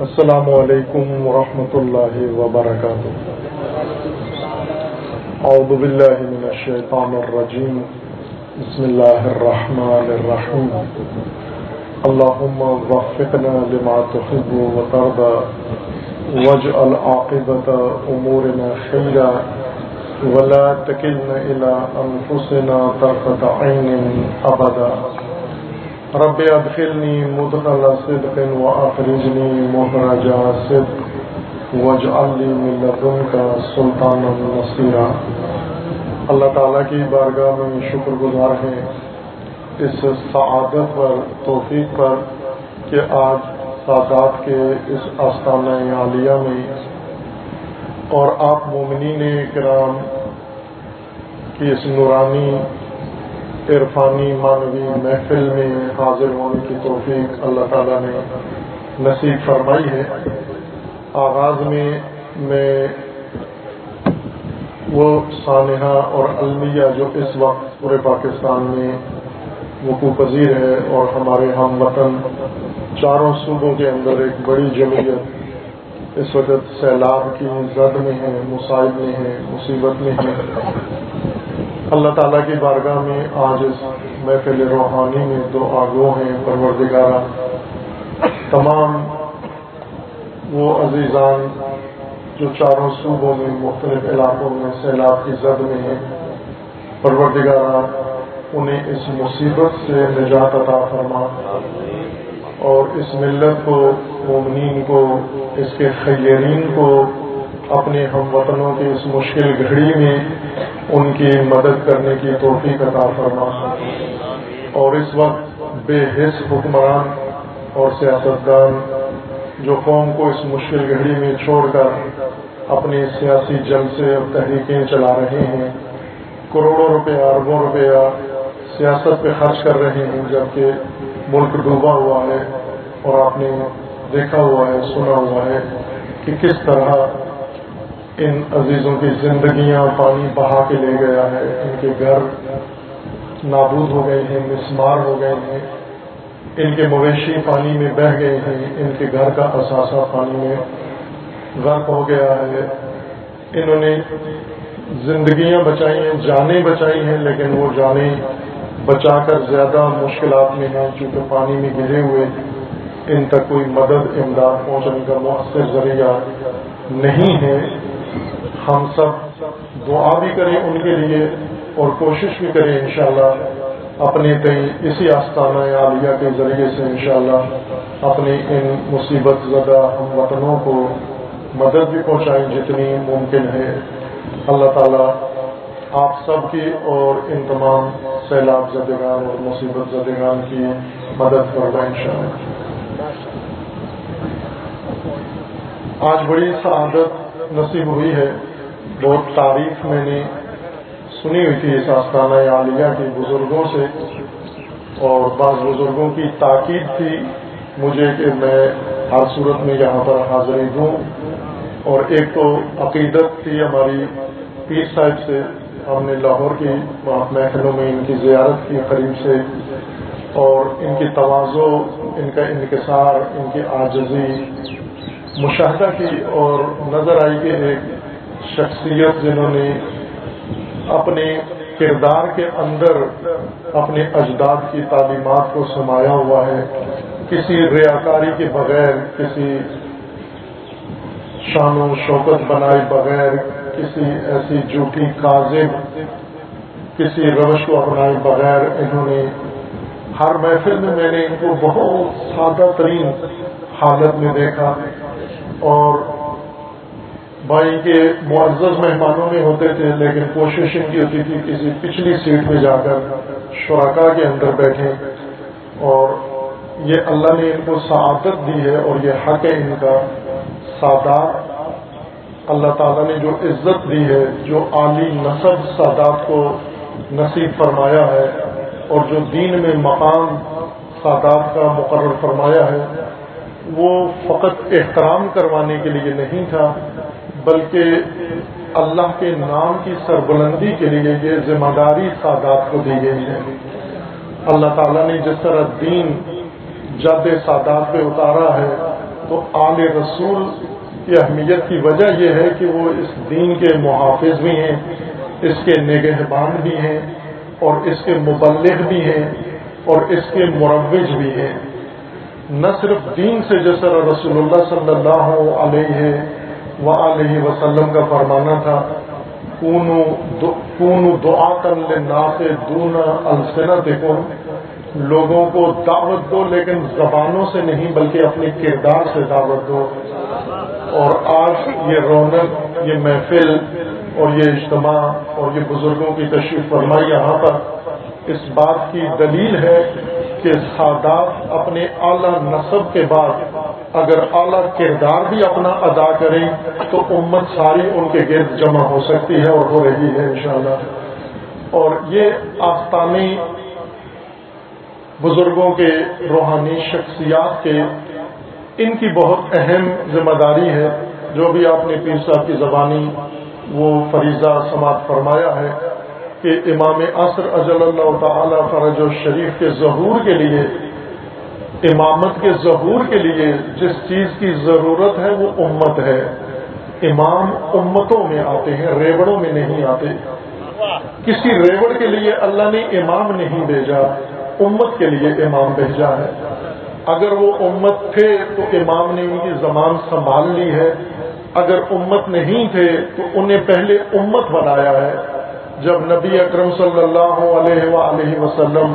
السلام علیکم ورحمۃ اللہ وبرکاتہ۔ اعوذ باللہ من الشیطان الرجیم۔ بسم اللہ الرحمن الرحیم۔ اللهم وفقنا لما تحب وترضى واجعل عاقبة أمورنا خيرا ولا تكلنا إلى أنفسنا طرفة عين أبدا رب ادخلنی مدخل صدق واخرجنی مخرج صدق واجعل من لدنك سلطانا نصيرا اللہ تعالیٰ کی بارگاہ میں شکر گزار ہیں۔ اس سعادت پر، توفیق پر کہ آج سادات کے اس آستانہ عالیہ میں اور آپ مومنین کرام کی اس نورانی عرفانی، مانوی، محفل میں حاضر ہونے کی توفیق اللہ تعالیٰ نے نصیب فرمائی ہے۔ آغاز میں میں وہ سانحہ اور المیہ جو اس وقت پورے پاکستان میں وقوع پذیر ہے اور ہمارے ہم وطن چاروں صوبوں کے اندر ایک بڑی جمعیت اس وقت سیلاب کی زد میں ہے مصائب میں ہے، مصیبت میں ہے۔ اللہ تعالیٰ کی بارگاہ میں آج اس محفل روحانی میں دو آگو ہیں، پروردگارہ تمام وہ عزیزان جو چاروں صوبوں میں مختلف علاقوں میں، سیلاب کی زد میں ہیں۔ پروردگارہ، انہیں اس مصیبت سے نجات عطا فرما۔ اور اس ملت کو، مومنین کو، اس کے خیرین کو اپنے ہم وطنوں کی اس مشکل گھڑی میں ان کی مدد کرنے کی توفیق عطا فرما۔ اور اس وقت بے حص حکمران اور سیاستدان جو قوم کو اس مشکل گھڑی میں چھوڑ کر اپنی سیاسی جنگ سے تحریکیں چلا رہے ہیں، کروڑوں روپیہ اربوں روپیہ سیاست پہ خرچ کر رہے ہیں، جبکہ ملک ڈوبا ہوا ہے اور آپ نے دیکھا ہوا ہے، سنا ہوا ہے کہ کس طرح ان عزیزوں کی زندگیاں پانی بہا کے لے گیا ہے، ان کے گھر نابود ہو گئے ہیں، مسمار ہو گئے ہیں۔ ان کے مویشی پانی میں بہ گئے ہیں، ان کے گھر کا اثاثہ پانی میں غرق ہو گیا ہے۔ انہوں نے زندگیاں بچائی ہیں، جانیں بچائی ہیں، لیکن وہ جانیں بچا کر زیادہ مشکلات میں ہیں، چونکہ پانی میں گرے ہوئے ان تک کوئی مدد، امداد پہنچنے کا مؤثر ذریعہ نہیں ہے۔ ہم سب دعا بھی کریں ان کے لیے اور کوشش بھی کریں انشاءاللہ اپنے کئی اسی آستانہ عالیہ کے ذریعے سے انشاءاللہ اپنی ان مصیبت زدہ ہم وطنوں کو مدد بھی پہنچائیں جتنی ممکن ہے۔ اللہ تعالیٰ آپ سب کی اور ان تمام سیلاب زدگان اور مصیبت زدگان کی مدد کروا ان شاء آج بڑی سعادت نصیب ہوئی ہے۔ بہت تعریف میں نے سنی ہوئی تھی اس آستانہ عالیہ کے بزرگوں سے۔ اور بعض بزرگوں کی تاکید تھی مجھے کہ میں ہر صورت میں یہاں پر حاضری دوں۔ اور ایک تو عقیدت تھی ہماری پیر صاحب سے۔ ہم نے لاہور کی محفلوں میں ان کی زیارت کی قریب سے۔ اور ان کی توازو، ان کا انکسار، ان کی آجزی مشاہدہ کی اور نظر آئی کہ ایک شخصیت جنہوں نے اپنے کردار کے اندر اپنے اجداد کی تعلیمات کو سمایا ہوا ہے، کسی ریاکاری کے بغیر، کسی شان و شوکت بنائے بغیر، کسی ایسی جھوٹی کاذب، کسی روش کو اپنائے بغیر انہوں نے ہر محفل میں میں نے ان کو بہت سادہ ترین حالت میں دیکھا۔ اور بھائی کے معزز مہمانوں میں ہوتے تھے، لیکن کوشش ان کی ہوتی تھی کسی پچھلی سیٹ میں جا کر شراکا کے اندر بیٹھے اور یہ اللہ نے ان کو سعادت دی ہے اور یہ حق ہے ان کا۔ سادات اللہ تعالیٰ نے جو عزت دی ہے، جو عالی نصب سادات کو نصیب فرمایا ہے اور جو دین میں مقام سادات کا مقرر فرمایا ہے وہ فقط احترام کروانے کے لیے نہیں تھا، بلکہ اللہ کے نام کی سربلندی کے لیے یہ ذمہ داری سادات کو دی گئی ہے۔ اللہ تعالیٰ نے جس طرح دین جد سادات پہ اتارا ہے، تو آل رسول کی اہمیت کی وجہ یہ ہے کہ وہ اس دین کے محافظ بھی ہیں، اس کے نگہبان بھی ہیں، اور اس کے مبلغ بھی ہیں، اور اس کے مروج بھی ہیں۔ نہ صرف دین سے جیسا رسول اللہ صلی اللہ علیہ و علیہ وسلم کا فرمانا تھا دعا کر لے دون السنت لوگوں کو دعوت دو لیکن زبانوں سے نہیں بلکہ اپنے کردار سے دعوت دو۔ اور آج یہ رونق، یہ محفل اور یہ اجتماع اور یہ بزرگوں کی تشریف فرمائی یہاں پر، اس بات کی دلیل ہے کہ سادات اپنے اعلی نصب کے بعد، اگر اعلی کردار بھی اپنا ادا کریں، تو امت ساری ان کے گرد جمع ہو سکتی ہے اور ہو رہی ہے انشاءاللہ۔ اور یہ آستانی بزرگوں کے روحانی شخصیات کے ان کی بہت اہم ذمہ داری ہے۔ جو بھی آپ نے پیر صاحب کی زبانی وہ فریضہ سماعت فرمایا ہے۔ کہ امام عصر اجل اللہ تعالی فرج و شریف کے ظہور کے لیے، امامت کے ظہور کے لیے جس چیز کی ضرورت ہے وہ امت ہے۔ امام امتوں میں آتے ہیں، ریوڑوں میں نہیں آتے۔ کسی ریوڑ کے لیے اللہ نے امام نہیں بھیجا، امت کے لیے امام بھیجا ہے۔ اگر وہ امت تھے تو امام نے ان کی زبان سنبھال لی ہے۔ اگر امت نہیں تھے تو انہیں پہلے امت بنایا ہے۔ جب نبی اکرم صلی اللہ علیہ وآلہ وسلم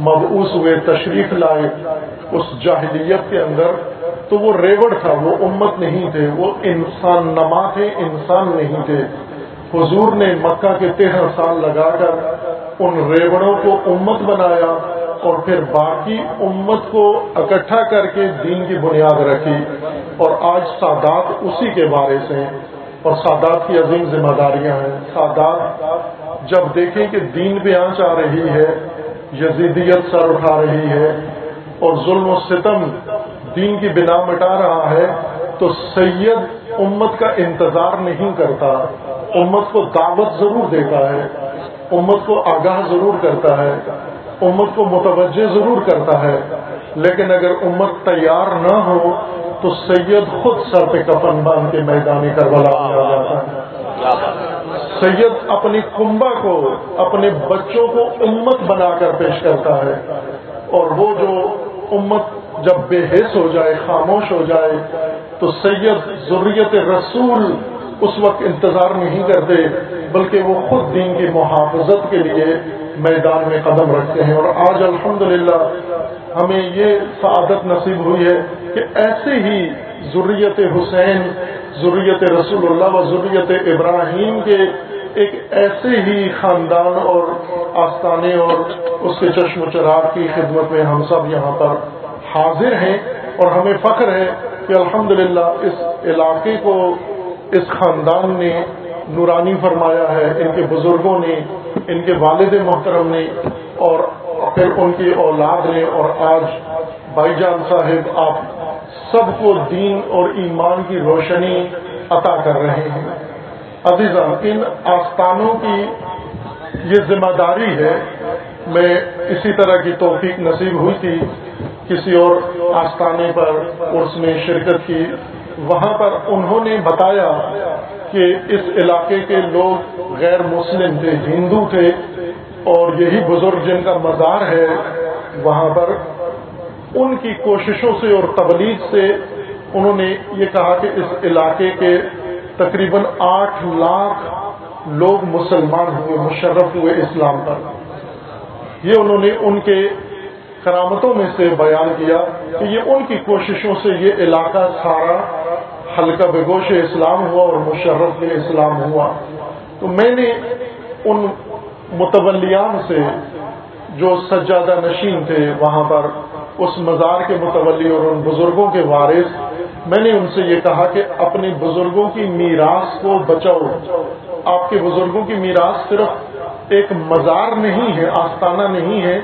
مبعوث ہوئے، تشریف لائے اس جاہلیت کے اندر، تو وہ ریوڑ تھا، وہ امت نہیں تھے، وہ انسان نما تھے، انسان نہیں تھے۔ حضور نے مکہ کے تیرہ سال لگا کر ان ریوڑوں کو امت بنایا اور پھر باقی امت کو اکٹھا کر کے دین کی بنیاد رکھی۔ اور آج سادات اسی کے بارے سے اور سادات کی عظیم ذمہ داریاں ہیں۔ سادات جب دیکھیں کہ دین پہ آنچ آ رہی ہے، یزیدیت سر اٹھا رہی ہے اور ظلم و ستم دین کی بنا مٹا رہا ہے، تو سید امت کا انتظار نہیں کرتا۔ امت کو دعوت ضرور دیتا ہے، امت کو آگاہ ضرور کرتا ہے، امت کو متوجہ ضرور کرتا ہے۔ لیکن اگر امت تیار نہ ہو، تو سید خود سر پہ کفن باندھ کے میدانی کربلا آ جاتا ہے؟ سید اپنی کنبا کو، اپنے بچوں کو امت بنا کر پیش کرتا ہے۔ اور وہ جو امت جب بے حص ہو جائے، خاموش ہو جائے، تو سید ضروریت رسول اس وقت انتظار نہیں کرتے، بلکہ وہ خود دین کی محافظت کے لیے میدان میں قدم رکھتے ہیں۔ اور آج الحمدللہ ہمیں یہ سعادت نصیب ہوئی ہے کہ ایسے ہی ضروریت حسین ضروریت رسول اللہ و ضروریت ابراہیم کے ایک ایسے ہی خاندان اور آستانے اور اس کے چشم و چراغ کی خدمت میں ہم سب یہاں پر حاضر ہیں اور ہمیں فخر ہے کہ الحمدللہ اس علاقے کو اس خاندان نے نورانی فرمایا ہے، ان کے بزرگوں نے، ان کے والد محترم نے اور پھر ان کی اولاد نے اور آج بھائی جان صاحب آپ سب کو دین اور ایمان کی روشنی عطا کر رہے ہیں۔ عزیزہ، ان آستانوں کی یہ ذمہ داری ہے۔ میں اسی طرح کی توفیق نصیب ہوئی تھی کسی اور آستانے پر اس میں شرکت کی۔ وہاں پر انہوں نے بتایا کہ اس علاقے کے لوگ غیر مسلم تھے، ہندو تھے اور یہی بزرگ جن کا مزار ہے، وہاں پر ان کی کوششوں سے اور تبلیغ سے انہوں نے یہ کہا کہ اس علاقے کے تقریباً آٹھ لاکھ لوگ مسلمان ہوئے، مشرف ہوئے اسلام پر۔ یہ انہوں نے ان کے کرامتوں میں سے بیان کیا کہ یہ ان کی کوششوں سے یہ علاقہ سارا حلقہ بگوش اسلام ہوا اور مشرف اسلام ہوا۔ تو میں نے ان متولیان سے جو سجادہ نشین تھے، وہاں پر اس مزار کے متولی اور ان بزرگوں کے وارث، میں نے ان سے یہ کہا کہ اپنے بزرگوں کی میراث کو بچاؤ۔ آپ کے بزرگوں کی میراث صرف ایک مزار نہیں ہے، آستانہ نہیں ہے،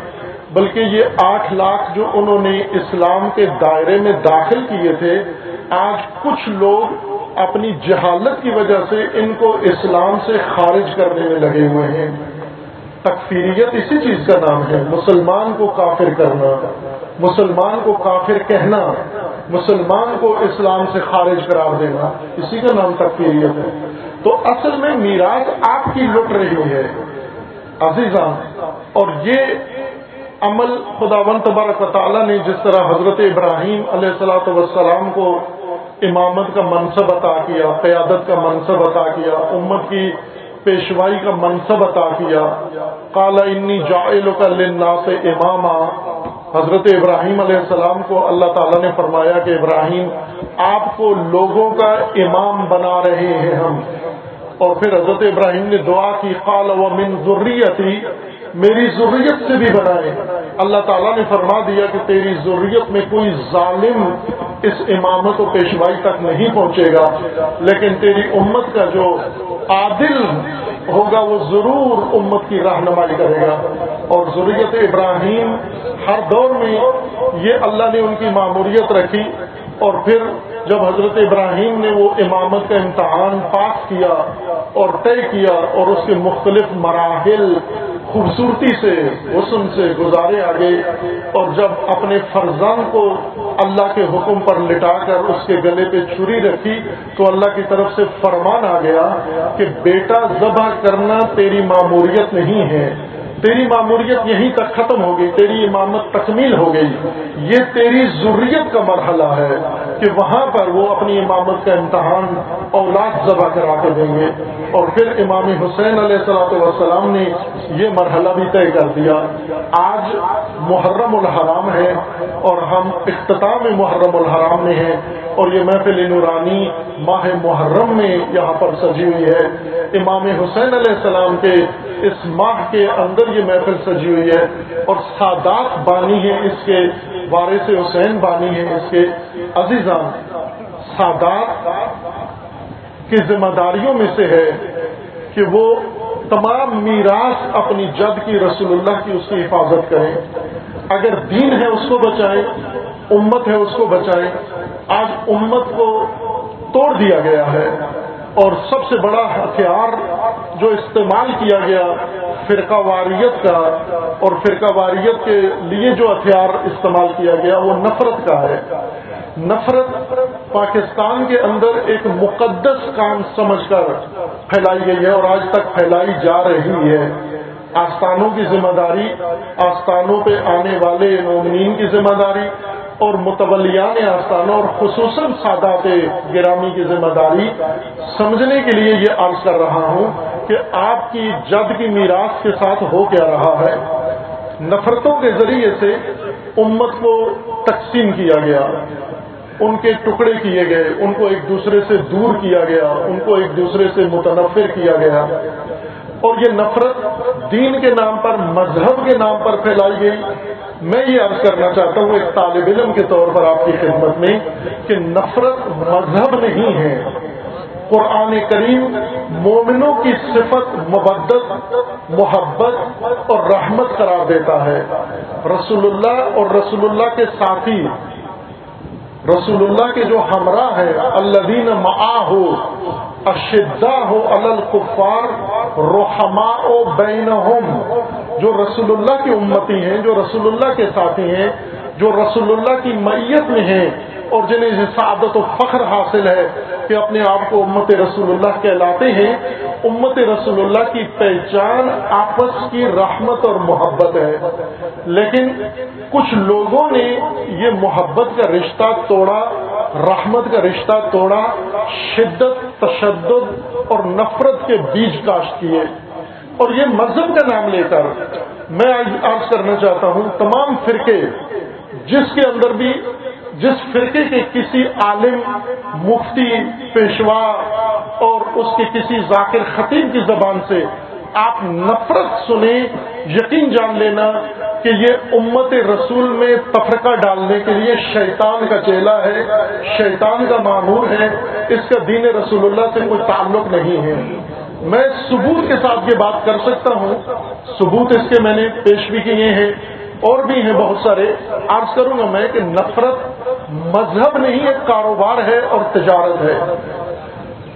بلکہ یہ آٹھ لاکھ جو انہوں نے اسلام کے دائرے میں داخل کیے تھے، آج کچھ لوگ اپنی جہالت کی وجہ سے ان کو اسلام سے خارج کرنے میں لگے ہوئے ہیں۔ تکفیریت اسی چیز کا نام ہے، مسلمان کو کافر کرنا۔ مسلمان کو کافر کہنا، مسلمان کو اسلام سے خارج قرار دینا، اسی کا نام تکفیریت ہے۔ تو اصل میں میراث آپ کی لٹ رہی ہے۔ عزیزان اور یہ عمل خدا ون تبارک و تعالیٰ نے جس طرح حضرت ابراہیم علیہ السلاۃ وسلام کو امامت کا منصب عطا کیا، قیادت کا منصب عطا کیا، امت کی پیشوائی کا منصب عطا کیا کالا انی جائل کا لنا سے امامہ حضرت ابراہیم علیہ السلام کو اللہ تعالیٰ نے فرمایا کہ ابراہیم، آپ کو لوگوں کا امام بنا رہے ہیں ہم۔ اور پھر حضرت ابراہیم نے دعا کی، قال و من ضروریتی میری ضروریت سے بھی بنائے۔ اللہ تعالیٰ نے فرما دیا کہ تیری ضروریت میں کوئی ظالم اس امامت و پیشوائی تک نہیں پہنچے گا، لیکن تیری امت کا جو عادل ہوگا وہ ضرور امت کی رہنمائی کرے گا۔ اور ضروریت ابراہیم ہر دور میں یہ اللہ نے ان کی معموریت رکھی۔ اور پھر جب حضرت ابراہیم نے وہ امامت کا امتحان پاس کیا اور طے کیا اور اس کے مختلف مراحل خوبصورتی سے، حسن سے گزارے آگے، اور جب اپنے فرزان کو اللہ کے حکم پر لٹا کر اس کے گلے پہ چھری رکھی، تو اللہ کی طرف سے فرمان آ گیا کہ بیٹا ذبح کرنا تیری معموریت نہیں ہے۔ تیری معمولیت یہیں تک ختم ہو گئی، تیری امامت تکمیل ہو گئی۔ یہ تیری ضروریت کا مرحلہ ہے۔ کہ وہاں پر وہ اپنی امامت کا امتحان اولاد ذبح کرا کے دیں گے۔ اور پھر امام حسین علیہ السلاۃ والسلام نے یہ مرحلہ بھی طے کر دیا۔ آج محرم الحرام ہے اور ہم اختتام محرم الحرام میں ہیں۔ اور یہ محفل نورانی ماہ محرم میں یہاں پر سجی ہوئی ہے۔ امام حسین علیہ السلام کے اس ماہ کے اندر یہ محفل سجی ہوئی ہے۔ اور سادات بانی ہے اس کے، وارث حسین بانی ہے اس کے۔ عزیزان، سادات کی ذمہ داریوں میں سے ہے کہ وہ تمام میراث اپنی جد کی رسول اللہ کی اس کی حفاظت کریں۔ اگر دین ہے اس کو بچائیں، امت ہے اس کو بچائیں، آج امت کو توڑ دیا گیا ہے اور سب سے بڑا ہتھیار جو استعمال کیا گیا فرقہ واریت کا اور فرقہ واریت کے لیے جو ہتھیار استعمال کیا گیا وہ نفرت کا ہے۔ نفرت پاکستان کے اندر ایک مقدس کام سمجھ کر پھیلائی گئی ہے اور آج تک پھیلائی جا رہی ہے۔ آستانوں کی ذمہ داری، آستانوں پہ آنے والے نومنین کی ذمہ داری اور متولیان آستانہ اور خصوصاً سادات گرامی کی ذمہ داری۔ سمجھنے کے لیے یہ عرض کر رہا ہوں کہ آپ کی جد کی میراث کے ساتھ ہو کیا رہا ہے۔ نفرتوں کے ذریعے سے امت کو تقسیم کیا گیا۔ ان کے ٹکڑے کیے گئے، ان کو ایک دوسرے سے دور کیا گیا، ان کو ایک دوسرے سے متنفر کیا گیا۔ اور یہ نفرت دین کے نام پر، مذہب کے نام پر پھیلائی گئی۔ میں یہ عرض کرنا چاہتا ہوں ایک طالب علم کے طور پر آپ کی خدمت میں کہ نفرت مذہب نہیں ہے۔ قرآن کریم مومنوں کی صفت مبدت، محبت اور رحمت قرار دیتا ہے۔ رسول اللہ اور رسول اللہ کے ساتھی رسول اللہ کے جو ہمراہ ہے اللہ دین ہو اشدا ہو الکفار روحما او بین جو رسول اللہ کی امتی ہیں، جو رسول اللہ کے ساتھی ہیں، جو رسول اللہ کی میت میں ہیں اور جنہیں سعادت و فخر حاصل ہے کہ اپنے آپ کو امت رسول اللہ کہلاتے ہیں، امت رسول اللہ کی پہچان آپس کی رحمت اور محبت ہے۔ لیکن کچھ لوگوں نے یہ محبت کا رشتہ توڑا، رحمت کا رشتہ توڑا، شدت، تشدد اور نفرت کے بیج کاشت کیے۔ اور یہ مذہب کا نام لے کر میں آج کرنا چاہتا ہوں، تمام فرقے، جس کے اندر بھی جس فرقے کے کسی عالم، مفتی، پیشوا اور اس کے کسی ذاکر خطیب کی زبان سے آپ نفرت سنیں، یقین جان لینا کہ یہ امت رسول میں تفرقہ ڈالنے کے لیے شیطان کا چیلا ہے، شیطان کا معمور ہے، اس کا دین رسول اللہ سے کوئی تعلق نہیں ہے۔ میں ثبوت کے ساتھ یہ بات کر سکتا ہوں۔ ثبوت اس کے میں نے پیش بھی کیے ہیں اور بھی ہیں بہت سارے، عرض کروں گا میں کہ نفرت مذہب نہیں، ایک کاروبار ہے اور تجارت ہے۔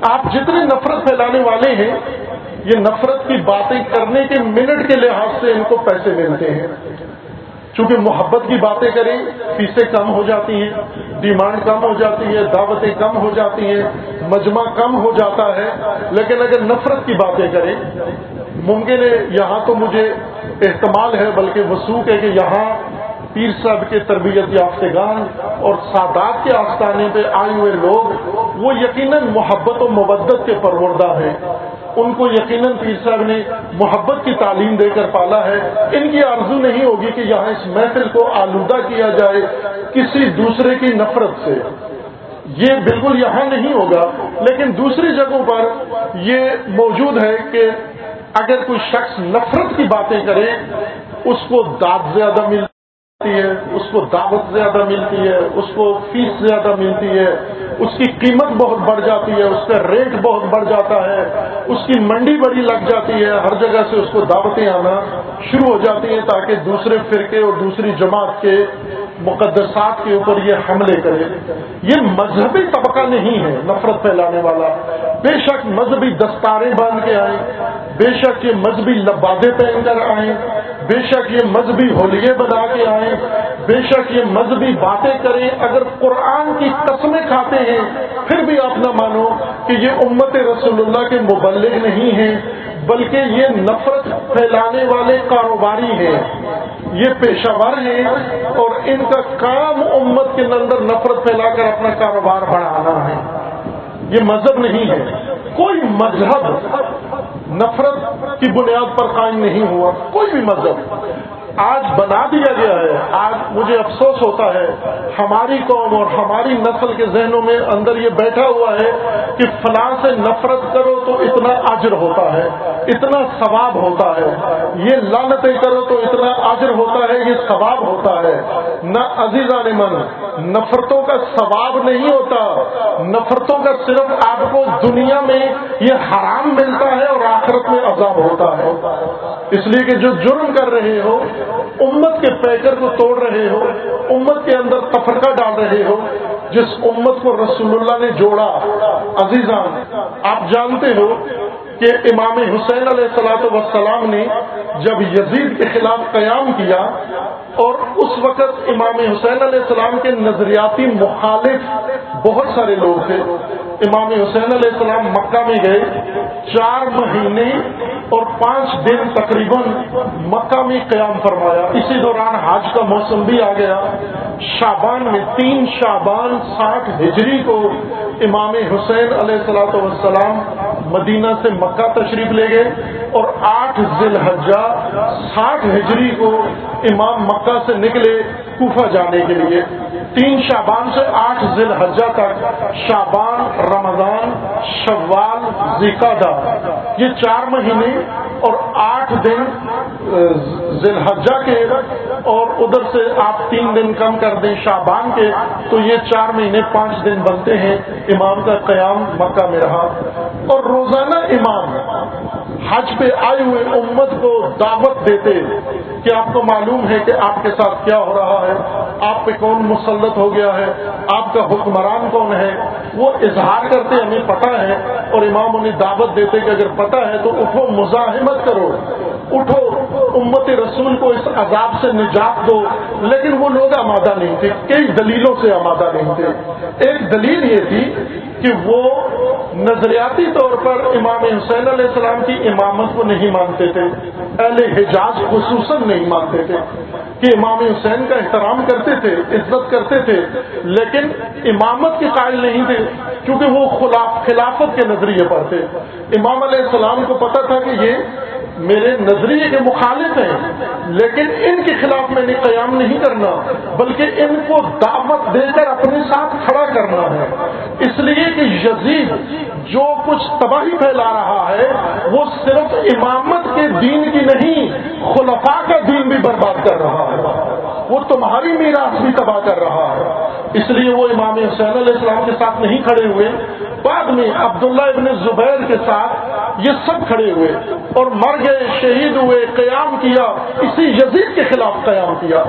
آپ جتنے نفرت پھیلانے والے ہیں، یہ نفرت کی باتیں کرنے کے منٹ کے لحاظ سے ان کو پیسے ملتے ہیں۔ چونکہ محبت کی باتیں کریں، فیسیں کم ہو جاتی ہیں، ڈیمانڈ کم ہو جاتی ہے، دعوتیں کم ہو جاتی ہیں، مجمع کم ہو جاتا ہے۔ لیکن اگر نفرت کی باتیں کریں، ممکن ہے یہاں تو مجھے احتمال ہے، بلکہ وسوخ ہے کہ یہاں پیر صاحب کے تربیت یافتگان اور سادات کے آستانے پہ آئے ہوئے لوگ، وہ یقیناً محبت و مبدت کے پروردہ ہیں۔ ان کو یقیناً پیر صاحب نے محبت کی تعلیم دے کر پالا ہے۔ ان کی آرزو نہیں ہوگی کہ یہاں اس محفل کو آلودہ کیا جائے کسی دوسرے کی نفرت سے۔ یہ بالکل یہاں نہیں ہوگا، لیکن دوسری جگہوں پر یہ موجود ہے کہ اگر کوئی شخص نفرت کی باتیں کرے، اس کو داد زیادہ مل ہے، اس کو دعوت زیادہ ملتی ہے، اس کو فیس زیادہ ملتی ہے، اس کی قیمت بہت بڑھ جاتی ہے، اس کا ریٹ بہت بڑھ جاتا ہے، اس کی منڈی بڑی لگ جاتی ہے، ہر جگہ سے اس کو دعوتیں آنا شروع ہو جاتی ہیں تاکہ دوسرے فرقے اور دوسری جماعت کے مقدسات کے اوپر یہ حملے کرے۔ یہ مذہبی طبقہ نہیں ہے نفرت پھیلانے والا۔ بے شک مذہبی دستاریں باندھ کے آئیں۔ بے شک یہ مذہبی لبادے پہن کر آئیں۔ بے شک یہ مذہبی ہولیے بنا کے آئیں۔ بے شک یہ مذہبی باتیں کریں۔ اگر قرآن کی قسمیں کھاتے ہیں، پھر بھی آپ نہ مانو کہ یہ امت رسول اللہ کے مبلغ نہیں ہیں، بلکہ یہ نفرت پھیلانے والے کاروباری ہیں۔ یہ پیشہ ور ہیں اور ان کا کام امت کے اندر نفرت پھیلا کر اپنا کاروبار بڑھانا ہے۔ یہ مذہب نہیں ہے۔ کوئی مذہب نفرت کی بنیاد پر قائم نہیں ہوا۔ کوئی بھی مذہب۔ آج بنا دیا گیا ہے، آج مجھے افسوس ہوتا ہے، ہماری قوم اور ہماری نسل کے ذہنوں میں اندر یہ بیٹھا ہوا ہے کہ فلاں سے نفرت کرو تو اتنا اجر ہوتا ہے، اتنا ثواب ہوتا ہے۔ یہ لانتیں کرو تو اتنا اجر ہوتا ہے، یہ ثواب ہوتا ہے۔ نہ عزیز من، نفرتوں کا ثواب نہیں ہوتا، نفرتوں کا صرف آپ کو دنیا میں یہ حرام ملتا ہے اور آخرت میں عذاب ہوتا ہے۔ اس لیے کہ جو جرم کر رہے ہو امت کے پیکر کو توڑ رہے ہو، امت کے اندر تفرقہ ڈال رہے ہو، جس امت کو رسول اللہ نے جوڑا، عزیزان، آپ جانتے ہو کہ امام حسین علیہ السلاۃ وسلام نے جب یزید کے خلاف قیام کیا اور اس وقت امام حسین علیہ السلام کے نظریاتی مخالف بہت سارے لوگ تھے۔ امام حسین علیہ السلام مکہ میں گئے چار مہینے اور پانچ دن تقریباً مکہ میں قیام فرمایا۔ اسی دوران حج کا موسم بھی آ گیا۔ شابان میں تین شابان ساٹھ ہجری کو امام حسین علیہ السلاۃ والسلام مدینہ سے مکہ تشریف لے گئے اور آٹھ ذی الحجہ ساٹھ ہجری کو امام مکہ سے نکلے کوفہ جانے کے لیے۔ تین شابان سے آٹھ ذی الحجہ تک شابان رمضان، شوال زیقادہ یہ چار مہینے اور آٹھ دن ذی الحجہ کے اور ادھر سے آپ تین دن کم کر دیں شابان کے، تو یہ چار مہینے پانچ دن بنتے ہیں امام کا قیام مکہ میں رہا۔ اور روزانہ امام حج پہ آئے ہوئے امت کو دعوت دیتے کہ آپ کو معلوم ہے کہ آپ کے ساتھ کیا ہو رہا ہے، آپ پہ کون مسلط ہو گیا ہے، آپ کا حکمران کون ہے؟ وہ اظہار کرتے ہمیں پتہ ہے اور امام انہیں دعوت دیتے کہ اگر پتہ ہے تو اٹھو، مزاحمت کرو۔ اٹھو، امت رسول کو اس عذاب سے نجات دو۔ لیکن وہ لوگ آمادہ نہیں تھے کئی دلیلوں سے آمادہ نہیں تھے۔ ایک دلیل یہ تھی کہ وہ نظریاتی طور پر امام حسین علیہ السلام کی امامت کو نہیں مانتے تھے، اہل حجاز خصوصاً نہیں مانتے تھے کہ امام حسین کا احترام کرتے تھے، عزت کرتے تھے، لیکن امامت کے قائل نہیں تھے، کیونکہ وہ خلافت کے نظریے پر تھے۔ امام علیہ السلام کو پتا تھا کہ یہ میرے نظریے کے مخالف ہیں، لیکن ان کے خلاف میں نے قیام نہیں کرنا، بلکہ ان کو دعوت دے کر اپنے ساتھ کھڑا کرنا ہے۔ اس لیے کہ یزید جو کچھ تباہی پھیلا رہا ہے، وہ صرف امامت کے دین کی نہیں، خلفاء کا دین بھی برباد کر رہا ہے۔ وہ تمہاری میراث بھی تباہ کر رہا ہے۔ اس لیے وہ امام حسین علیہ السلام کے ساتھ نہیں کھڑے ہوئے۔ بعد میں عبداللہ ابن زبیر کے ساتھ یہ سب کھڑے ہوئے اور مر گئے، شہید ہوئے، قیام کیا، اسی یزید کے خلاف قیام کیا۔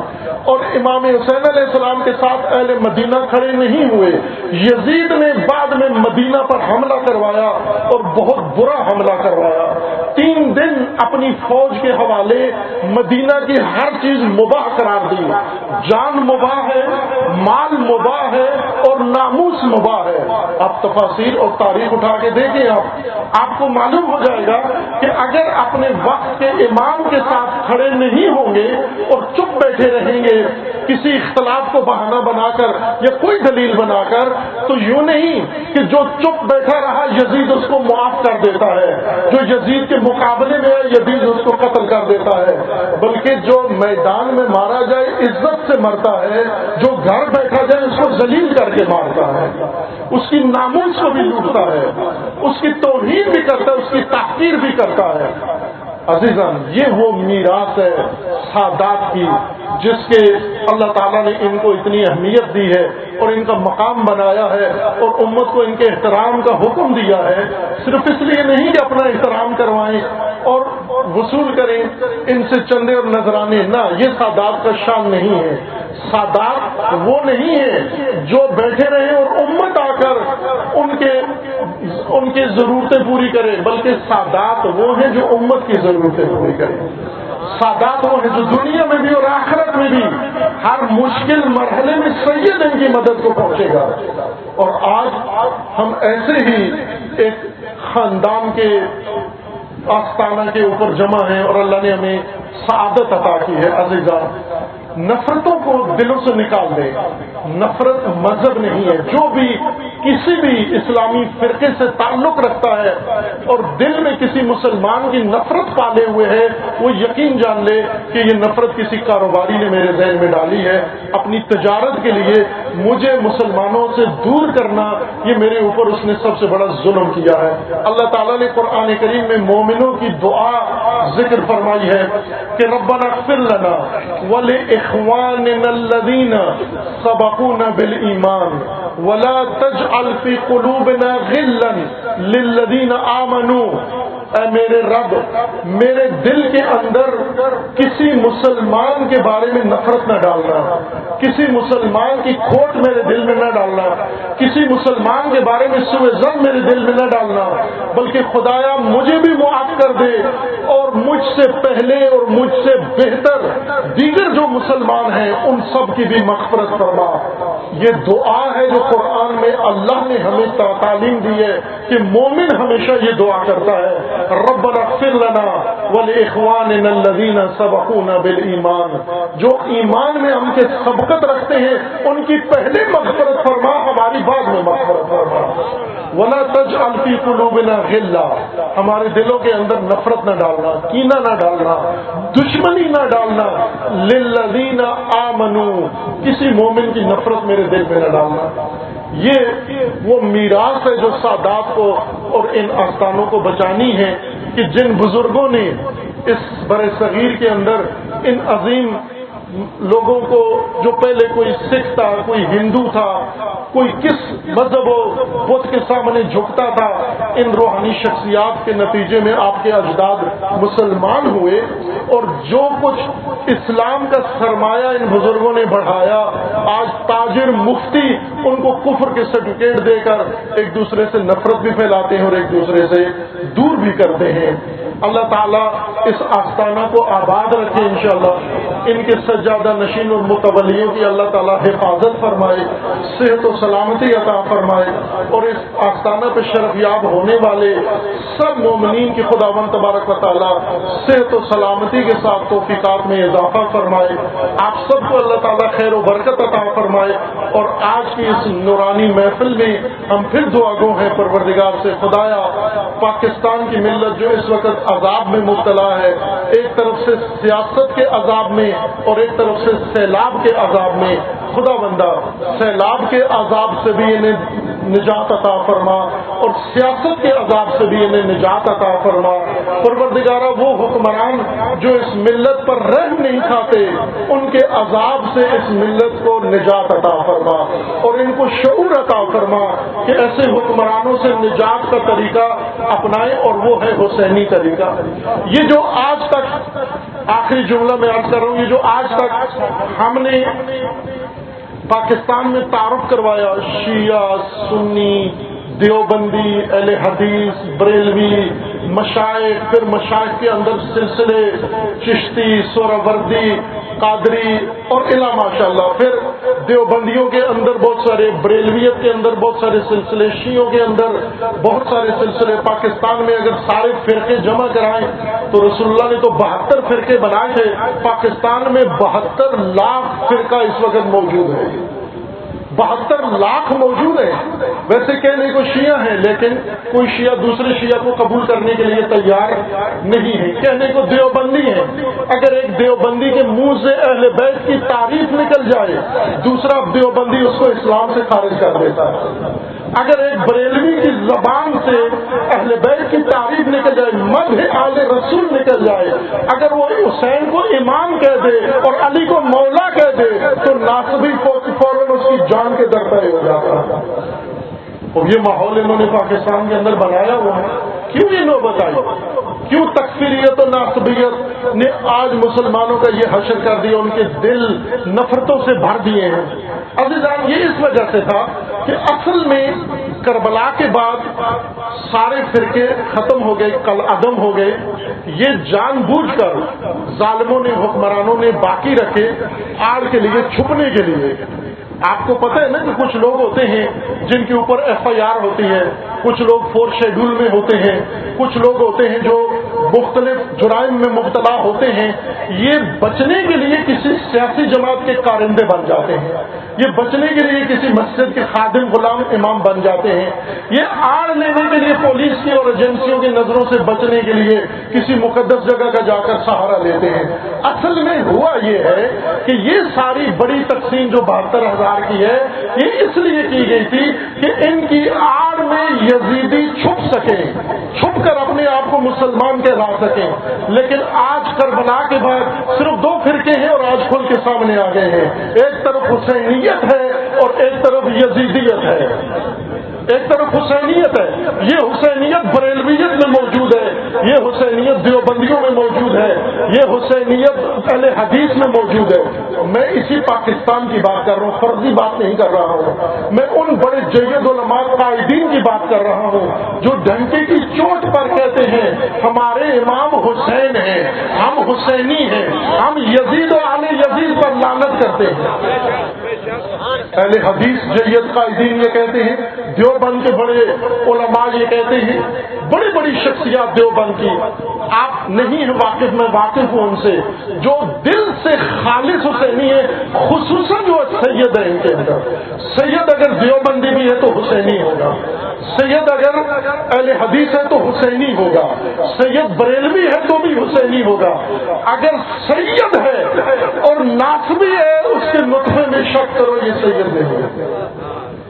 اور امام حسین علیہ السلام کے ساتھ اہل مدینہ کھڑے نہیں ہوئے۔ یزید نے بعد میں مدینہ پر حملہ کروایا اور بہت برا حملہ کروایا۔ تین دن اپنی فوج کے حوالے مدینہ کی ہر چیز مباح قرار دی۔ جان مباح ہے، مال مباح ہے اور ناموس مباح ہے۔ آپ تفاصیر اور تاریخ اٹھا کے دیکھیں آپ۔ آپ کو معلوم ہو جائے گا کہ اگر اپنے وقت کے امام کے ساتھ کھڑے نہیں ہوں گے اور چپ بیٹھے رہیں گے، کسی اختلاف کو بہانہ بنا کر یا کوئی دلیل بنا کر، تو یوں نہیں کہ جو چپ بیٹھا رہا یزید اس کو معاف کر دیتا ہے، جو یزید کے مقابلے میں یہ بیج اس کو قتل کر دیتا ہے۔ بلکہ جو میدان میں مارا جائے، عزت سے مرتا ہے، جو گھر بیٹھا جائے، اس کو ذلیل کر کے مارتا ہے۔ اس کی ناموس کو بھی لوٹتا ہے۔ اس کی توہین بھی کرتا ہے، اس کی تحقیر بھی کرتا ہے۔ عزیزان یہ وہ میراث ہے، سادات کی، جس کے اللہ تعالیٰ نے ان کو اتنی اہمیت دی ہے اور ان کا مقام بنایا ہے اور امت کو ان کے احترام کا حکم دیا ہے۔ صرف اس لیے نہیں کہ اپنا احترام کروائیں اور وصول کریں، ان سے چندے اور نذرانے نہ، یہ سادات کا شان نہیں ہے۔ سادات وہ نہیں ہے جو بیٹھے رہے اور امت آ کر ان کے ان کی ضرورتیں پوری کرے بلکہ سادات وہ ہیں جو امت کی ضرورتیں پوری کریں۔ سادات وہ ہیں جو دنیا میں بھی اور آخرت میں بھی ہر مشکل مرحلے میں سید ان کی مدد کو پہنچے گا۔ اور آج ہم ایسے ہی ایک خاندان کے آستانہ کے اوپر جمع ہیں اور اللہ نے ہمیں سعادت عطا کی ہے، عزیزہ، نفرتوں کو دلوں سے نکال دے نفرت مذہب نہیں ہے، جو بھی کسی بھی اسلامی فرقے سے تعلق رکھتا ہے اور دل میں کسی مسلمان کی نفرت پالے ہوئے ہے، وہ یقین جان لے کہ یہ نفرت کسی کاروباری نے میرے ذہن میں ڈالی ہے، اپنی تجارت کے لیے مجھے مسلمانوں سے دور کرنا، یہ میرے اوپر اس نے سب سے بڑا ظلم کیا ہے۔ اللہ تعالیٰ نے قرآن کریم میں مومنوں کی دعا ذکر فرمائی ہے کہ ربنا اغفر لنا ولے اخواننا الذين سبقونا بالایمان ولا تجعل في قلوبنا غلا للذين آمنوا اے میرے رب، میرے دل کے اندر کسی مسلمان کے بارے میں نفرت نہ ڈالنا، کسی مسلمان کی کھوٹ میرے دل میں نہ ڈالنا، کسی مسلمان کے بارے میں سوئے زن میرے دل میں نہ ڈالنا، بلکہ خدایا مجھے بھی معاف کر دے مجھ سے پہلے اور مجھ سے بہتر دیگر جو مسلمان ہیں، ان سب کی بھی مغفرت فرما۔ یہ دعا ہے جو قرآن میں اللہ نے ہمیں تعلیم دی ہے کہ مومن ہمیشہ یہ دعا کرتا ہے۔ رب اغفر لنا ولاخواننا الذين سبقونا بالایمان جو ایمان میں ہم کے سبقت رکھتے ہیں، ان کی پہلے مغفرت فرما، ہماری بعد میں مغفرت فرما۔ ولا تجعل في قلوبنا غلا۔ ہمارے دلوں کے اندر نفرت نہ ڈالنا، کینہ نہ ڈالنا، دشمنی نہ ڈالنا۔ للذین آمنو کسی مومن کی نفرت میرے دل میں نہ ڈالنا۔ یہ وہ میراث ہے جو سادات کو اور ان آستانوں کو بچانی ہے کہ جن بزرگوں نے اس بر صغیر کے اندر ان عظیم لوگوں کو جو پہلے کوئی سکھ تھا، کوئی ہندو تھا، کوئی کس مذہب و بدھ کے سامنے جھکتا تھا، ان روحانی شخصیات کے نتیجے میں آپ کے اجداد مسلمان ہوئے اور جو کچھ اسلام کا سرمایہ ان بزرگوں نے بڑھایا، آج تاجر، مفتی، ان کو کفر کے سرٹیفکیٹ دے کر ایک دوسرے سے نفرت بھی پھیلاتے ہیں اور ایک دوسرے سے دور بھی کرتے ہیں۔ اللہ تعالیٰ اس آستانہ کو آباد رکھے انشاءاللہ۔ ان کے سجادہ نشین اور متولیوں کی اللہ تعالیٰ حفاظت فرمائے، صحت و سلامتی عطا فرمائے اور اس آستانہ پہ شرف یاب ہونے والے سب مومنین کی خدا و تبارک و تعالیٰ صحت و سلامتی کے ساتھ توفیقات میں اضافہ فرمائے، آپ سب کو اللہ تعالیٰ خیر و برکت عطا فرمائے۔ اور آج کی اس نورانی محفل میں ہم پھر دعا گو ہیں، پروردگار سے خدایا، پاکستان کی ملت جو اس وقت عذاب میں مبتلا ہے، ایک طرف سے سیاست کے عذاب میں اور ایک طرف سے سیلاب کے عذاب میں۔ خدا بندہ، سیلاب کے عذاب سے بھی انہیں نجات عطا فرما اور سیاست کے عذاب سے بھی انہیں نجات عطا فرما۔ پروردگارہ، وہ حکمران جو جو اس ملت پر رہ نہیں کھاتے، ان کے عذاب سے اس ملت کو نجات عطا فرما اور ان کو شعور عطا فرما کہ ایسے حکمرانوں سے نجات کا طریقہ اپنائے اور وہ ہے حسینی طریقہ۔ یہ جو آج تک، آخری جملہ میں عرض کر رہا ہوں، یہ جو آج تک ہم نے پاکستان میں تعارف کروایا، شیعہ، سنی، دیوبندی، اہل حدیث، بریلوی مشائق، پھر مشائق کے اندر سلسلے، چشتی، سوروردی، قادری اور علا ماشاء اللہ پھر دیوبندیوں کے اندر بہت سارے، بریلویت کے اندر بہت سارے سلسلے شیوں کے اندر بہت سارے سلسلے۔ پاکستان میں اگر سارے فرقے جمع کرائیں تو رسول اللہ نے تو بہتر فرقے بنائے تھے پاکستان میں بہتر لاکھ فرقہ اس وقت موجود ہے بہتر لاکھ موجود ہیں۔ ویسے کہنے کو شیعہ ہیں، لیکن کوئی شیعہ دوسرے شیعہ کو قبول کرنے کے لیے تیار نہیں ہے کہنے کو دیوبندی ہے اگر ایک دیوبندی کے منہ سے اہل بیت کی تعریف نکل جائے، دوسرا دیوبندی اس کو اسلام سے خارج کر دیتا ہے۔ اگر ایک بریلوی کی زبان سے اہل بیت کی تعریف نکل جائے مدھ آل رسول نکل جائے، اگر وہ حسین کو امام کہہ دے اور علی کو مولا کہہ دے، تو ناسبی فوراً اس کی جان کے در پہ ہو جاتا اور یہ ماحول انہوں نے پاکستان کے اندر بنایا ہوا ہے۔ کیوں یہ نوبت آئی؟ کیوں تکفیریت اور ناصبیت نے آج مسلمانوں کا یہ حشر کر دیا ان کے دل نفرتوں سے بھر دیے ہیں؟ عزیزان یہ اس وجہ سے تھا کہ اصل میں کربلا کے بعد سارے فرقے ختم ہو گئے، کل عدم ہو گئے۔ یہ جان بوجھ کر ظالموں نے، حکمرانوں نے باقی رکھے آڑ کے لیے، چھپنے کے لیے۔ آپ کو پتہ ہے نا کہ کچھ لوگ ہوتے ہیں جن کے اوپر ایف آئی آر ہوتی ہے، کچھ لوگ فور شیڈول میں ہوتے ہیں، کچھ لوگ ہوتے ہیں جو مختلف جرائم میں مبتلا ہوتے ہیں، یہ بچنے کے لیے کسی سیاسی جماعت کے کارندے بن جاتے ہیں۔ یہ بچنے کے لیے کسی مسجد کے خادم غلام امام بن جاتے ہیں۔ یہ آڑ لینے کے لیے پولیس کی اور ایجنسیوں کی نظروں سے بچنے کے لیے کسی مقدس جگہ کا جا کر سہارا لیتے ہیں۔ اصل میں ہوا یہ ہے کہ یہ ساری بڑی تقسیم جو بہتر ہزار کی ہے، یہ اس لیے کی گئی تھی کہ ان کی آڑ میں یزیدی چھپ سکے چھپ کر اپنے آپ کو مسلمان کہلا سکیں۔ لیکن آج کربلا کے بعد صرف دو فرقے ہیں اور آج کھل کے سامنے آ گئے ہیں۔ ایک طرف حسینیت ہے اور ایک طرف یزیدیت ہے، ایک طرف حسینیت ہے۔ یہ حسینیت بریلویت میں موجود ہے۔ یہ حسینیت دیوبندیوں میں موجود ہے، یہ حسینیت پہلے حدیث میں موجود ہے۔ میں اسی پاکستان کی بات کر رہا ہوں، فرضی بات نہیں کر رہا ہوں۔ میں ان بڑے جید علماء قائدین کی بات کر رہا ہوں جو ڈنکے کی چوٹ پر کہتے ہیں، ہمارے امام حسین ہیں، ہم حسینی ہیں، ہم یزید و علی یزید پر لانت کرتے ہیں۔ اہل حدیث جیت قائدین یہ کہتے ہیں، دیوبند کے بڑے علماء یہ کہتے ہیں، بڑی بڑی شخصیات دیوبند کی۔ آپ نہیں ہیں واقف، میں واقف ہوں ان سے۔ جو دل سے خالص حسینی ہے، خصوصاً جو سید ہے ان کے اندر۔ سید اگر دیوبندی بھی ہے تو حسینی ہوگا۔ سید اگر اہل حدیث ہے تو حسینی ہوگا۔ سید بریلوی ہے تو بھی حسینی ہوگا۔ اگر سید ہے اور ناسبی ہے، اس کے نطفے میں شک کرو، یہ سید نہیں ہے۔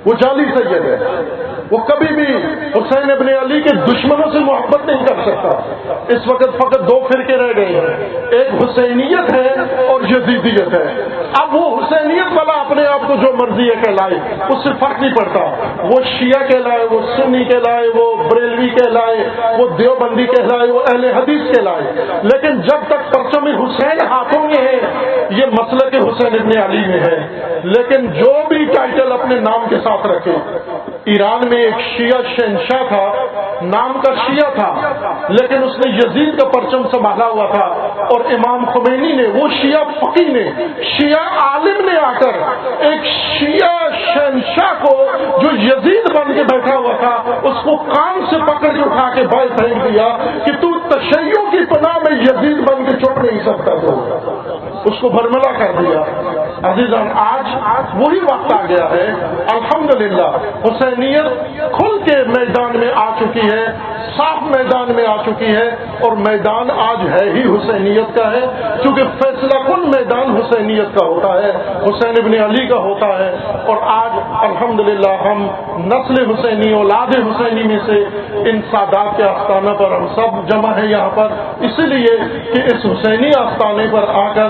وہ جعلی سید ہے۔ وہ کبھی بھی حسین ابن علی کے دشمنوں سے محبت نہیں کر سکتا۔ اس وقت فقط دو فرقے رہ گئے ہیں۔ ایک حسینیت ہے اور یزیدیت ہے۔ اب وہ حسینیت والا اپنے آپ کو جو مرضی ہے کہلائے، اس سے فرق نہیں پڑتا۔ وہ شیعہ کہلائے، وہ سنی کہلائے، وہ بریلوی کہلائے، وہ دیوبندی کہلائے، وہ اہل حدیث کہلائے۔ لیکن جب تک پرچم حسین ہاتھوں میں ہے، یہ مسئلہ کے حسین ابن علی میں ہے۔ لیکن جو بھی ٹائٹل اپنے نام کے ساتھ رکھے ایران میں ایک شیعہ شہنشاہ تھا، نام کا شیعہ تھا، لیکن اس نے یزید کا پرچم سنبھالا ہوا تھا اور امام خمینی نے، وہ شیعہ فقی نے، شیعہ عالم نے آ کر ایک شیعہ شہنشاہ کو جو یزید بن کے بیٹھا ہوا تھا، اس کو کام سے پکڑ کے اٹھا کے بھائی پھینک دیا کہ تو تشیعوں کی پناہ میں یزید بن کے چھوڑ نہیں سکتا تو۔ اس کو برملا کر دیا۔ عزیزان آج وہی وقت آ گیا ہے۔ الحمدللہ، حسینیت کھل کے میدان میں آ چکی ہے۔ صاف میدان میں آ چکی ہے۔ اور میدان آج ہے ہی حسینیت کا ہے۔ کیونکہ فیصلہ کن میدان حسینیت کا ہوتا ہے۔ حسین ابن علی کا ہوتا ہے۔ اور آج الحمدللہ ہم نسل حسینی، اولاد حسینی میں سے ان سادات کے آستانہ پر ہم سب جمع ہیں یہاں پر۔ اسی لیے کہ اس حسینی آستانے پر آ کر